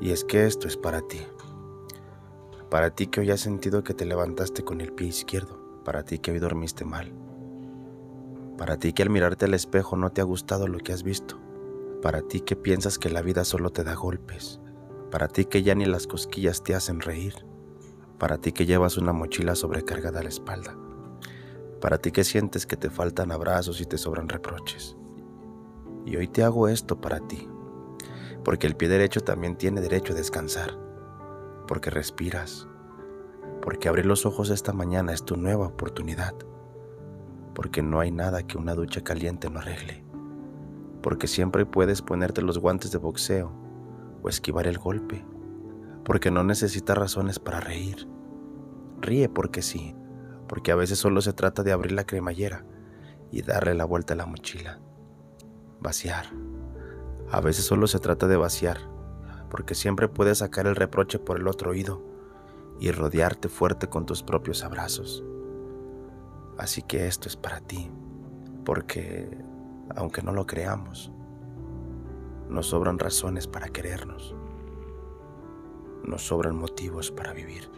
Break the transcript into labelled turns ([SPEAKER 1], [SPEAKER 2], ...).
[SPEAKER 1] Y es que esto es para ti. Para ti que hoy has sentido que te levantaste con el pie izquierdo. Para ti que hoy dormiste mal. Para ti que al mirarte al espejo no te ha gustado lo que has visto. Para ti que piensas que la vida solo te da golpes. Para ti que ya ni las cosquillas te hacen reír. Para ti que llevas una mochila sobrecargada a la espalda. Para ti que sientes que te faltan abrazos y te sobran reproches. Y hoy te hago esto para ti porque el pie derecho también tiene derecho a descansar, porque respiras, porque abrir los ojos esta mañana es tu nueva oportunidad, porque no hay nada que una ducha caliente no arregle, porque siempre puedes ponerte los guantes de boxeo o esquivar el golpe, porque no necesitas razones para reír. Ríe porque sí, porque a veces solo se trata de abrir la cremallera y darle la vuelta a la mochila, vaciar a veces solo se trata de vaciar, porque siempre puedes sacar el reproche por el otro oído y rodearte fuerte con tus propios abrazos. Así que esto es para ti, porque, aunque no lo creamos, nos sobran razones para querernos, nos sobran motivos para vivir.